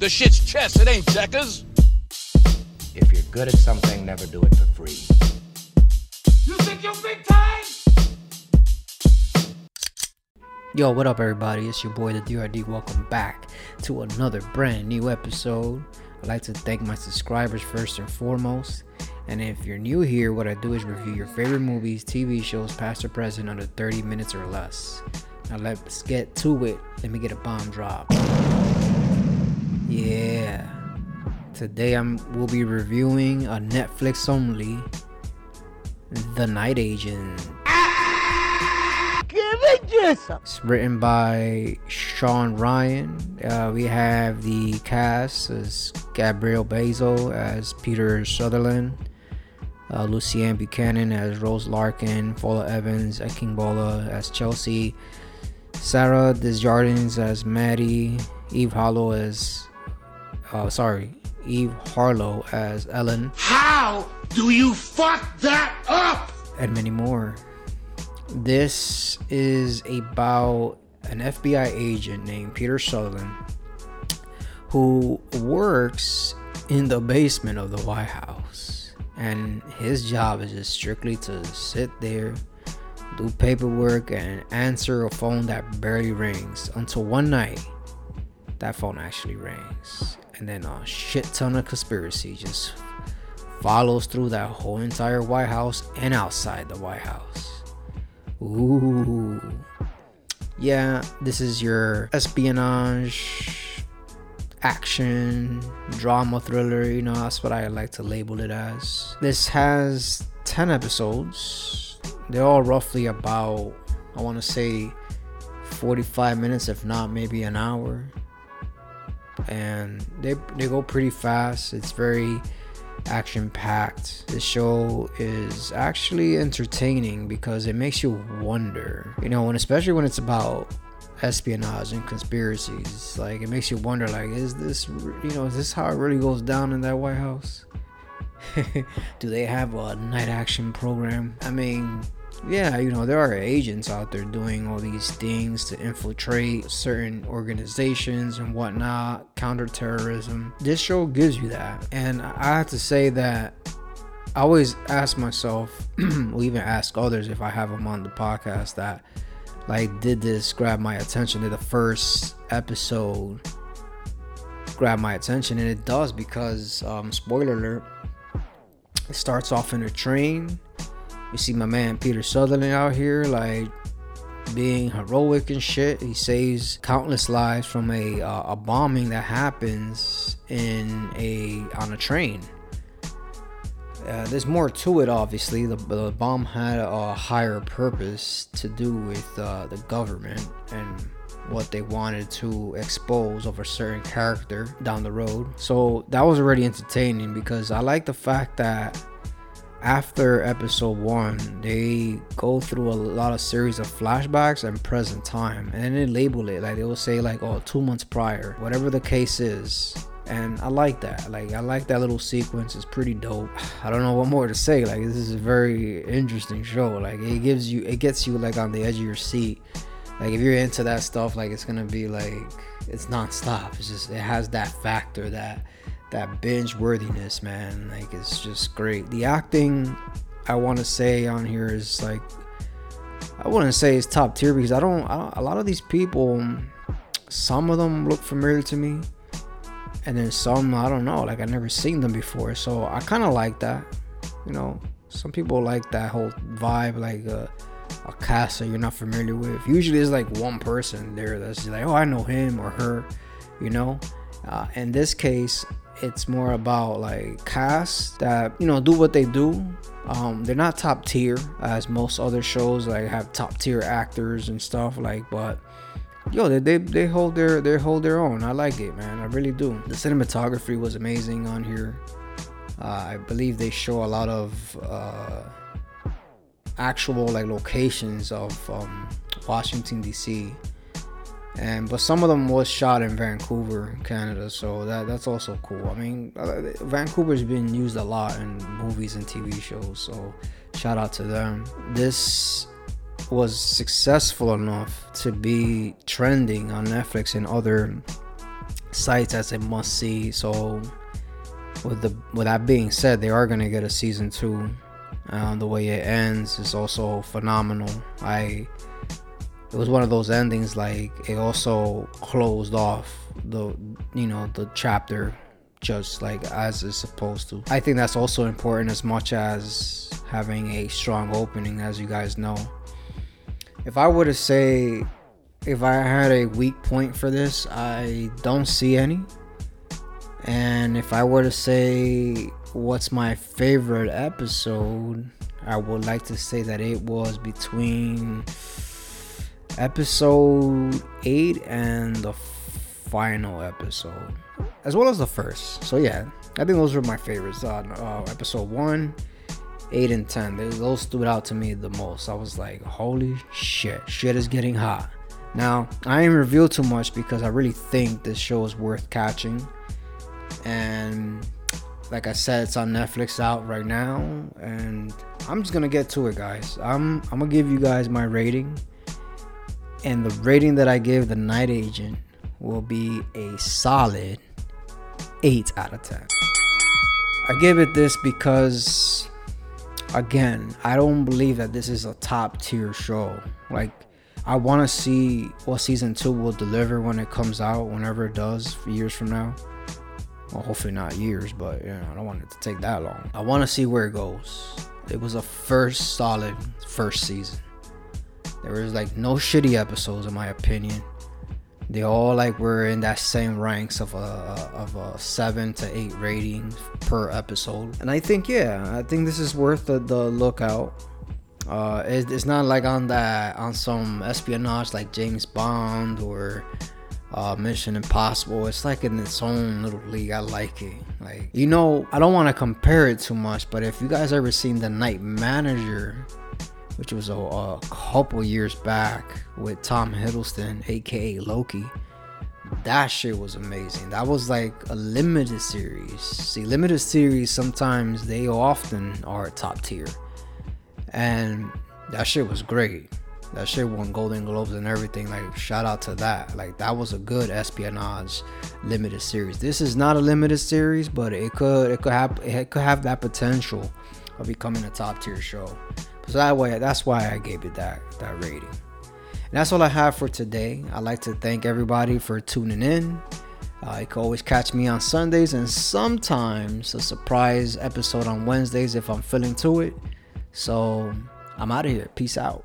The shit's chess, it ain't checkers. If you're good at something, never do it for free. You think you're big time? Yo, what up, everybody? It's your boy, the DRD. Welcome back to another brand new episode. I'd like to thank my subscribers first and foremost. And if you're new here, what I do is review your favorite movies, TV shows, past or present, under 30 minutes or less. Now let's get to it. Let me get a bomb drop. Yeah. Today I'm We'll be reviewing a Netflix only The Night Agent. It's written by Shawn Ryan. Uh, we have the cast as Gabriel Basso as Peter Sutherland, uh, Luciane Buchanan as Rose Larkin, Fola Evans-Akingbola as Chelsea, Sarah Desjardins as Maddie, Eve Hollow as, uh, sorry, Eve Harlow as Ellen, How do you fuck that up? and many more. This is about an FBI agent named Peter Sutherland who works in the basement of the White House. And his job is just strictly to sit there, do paperwork, and answer a phone that barely rings until one night that phone actually rings. And then a shit ton of conspiracy just follows through that whole entire White House and outside the White House. Ooh. Yeah, this is your espionage, action, drama thriller. You know, that's what I like to label it as. This has 10 episodes. They're all roughly about, I want to say, 45 minutes, if not maybe an hour. And they, they go pretty fast. It's very action packed. The show is actually entertaining because it makes you wonder, you know, and especially when it's about espionage and conspiracies. Like, it makes you wonder, like, is this, you know, is this how it really goes down in that White House? Do they have a night action program? I mean, yeah, you know, there are agents out there doing all these things to infiltrate certain organizations and whatnot, counterterrorism. This show gives you that. And I have to say that I always ask myself, or even ask others if I have them on the podcast, that, like, did this grab my attention? Did the first episode grab my attention? And it does because, um, spoiler alert, it starts off in a train you see my man Peter Sutherland out here, like being heroic and shit. He saves countless lives from a uh, a bombing that happens in a on a train. Uh, there's more to it, obviously. The, the bomb had a higher purpose to do with uh, the government and what they wanted to expose of a certain character down the road. So that was already entertaining because I like the fact that after episode one, they go through a lot of series of flashbacks and present time, and then they label it like they will say like, "Oh, two months prior," whatever the case is. And I like that. Like I like that little sequence. It's pretty dope. I don't know what more to say. Like this is a very interesting show. Like it gives you, it gets you like on the edge of your seat. Like if you're into that stuff, like it's gonna be like it's nonstop. It's just it has that factor that that binge worthiness, man. Like it's just great. The acting, I want to say on here is like, I wouldn't say it's top tier because I don't, I don't. A lot of these people, some of them look familiar to me, and then some I don't know. Like I never seen them before, so I kind of like that. You know, some people like that whole vibe, like a, a cast that you're not familiar with. Usually, it's like one person there that's like, oh, I know him or her. You know. Uh, in this case, it's more about like casts that you know do what they do. Um they're not top tier as most other shows like have top tier actors and stuff like but yo they, they they hold their they hold their own. I like it man. I really do. The cinematography was amazing on here. Uh, i believe they show a lot of uh actual like locations of um washington dc and but some of them was shot in Vancouver, Canada, so that that's also cool. I mean, uh, Vancouver's been used a lot in movies and TV shows, so shout out to them. This was successful enough to be trending on Netflix and other sites as a must see. So with the with that being said, they are gonna get a season two. Um, the way it ends is also phenomenal. I it was one of those endings like it also closed off the you know the chapter just like as it's supposed to. I think that's also important as much as having a strong opening, as you guys know. If I were to say if I had a weak point for this, I don't see any. And if I were to say what's my favorite episode, I would like to say that it was between episode 8 and the final episode, as well as the first. So, yeah, I think those were my favorites. Uh, uh, episode 1, 8, and 10. They, those stood out to me the most. I was like, holy shit, shit is getting hot. Now, I ain't reveal too much because I really think this show is worth catching. And like I said, it's on Netflix out right now. And I'm just gonna get to it, guys. I'm I'm gonna give you guys my rating. And the rating that I give the night agent will be a solid 8 out of 10. I give it this because again, I don't believe that this is a top tier show. Like I want to see what season two will deliver when it comes out, whenever it does, years from now. Well, hopefully not years, but know, I don't want it to take that long. I want to see where it goes. It was a first solid first season. There was like no shitty episodes, in my opinion. They all like were in that same ranks of a of a seven to eight rating per episode, and I think yeah, I think this is worth the, the lookout. Uh, it, it's not like on that on some espionage like James Bond or uh, Mission Impossible. It's like in its own little league. I like it. Like you know, I don't want to compare it too much, but if you guys ever seen The Night Manager, which was a, a couple years back with Tom Hiddleston, aka Loki. That shit was amazing. That was like a limited series. See, limited series sometimes they often are top tier and that shit was great. That shit won Golden Globes and everything. Like, shout out to that. Like, that was a good espionage limited series. This is not a limited series, but it could it could have it could have that potential of becoming a top tier show. So that way, that's why I gave it that that rating. And that's all I have for today. I'd like to thank everybody for tuning in. Uh, you can always catch me on Sundays and sometimes a surprise episode on Wednesdays if I'm feeling to it. So I'm out of here. Peace out.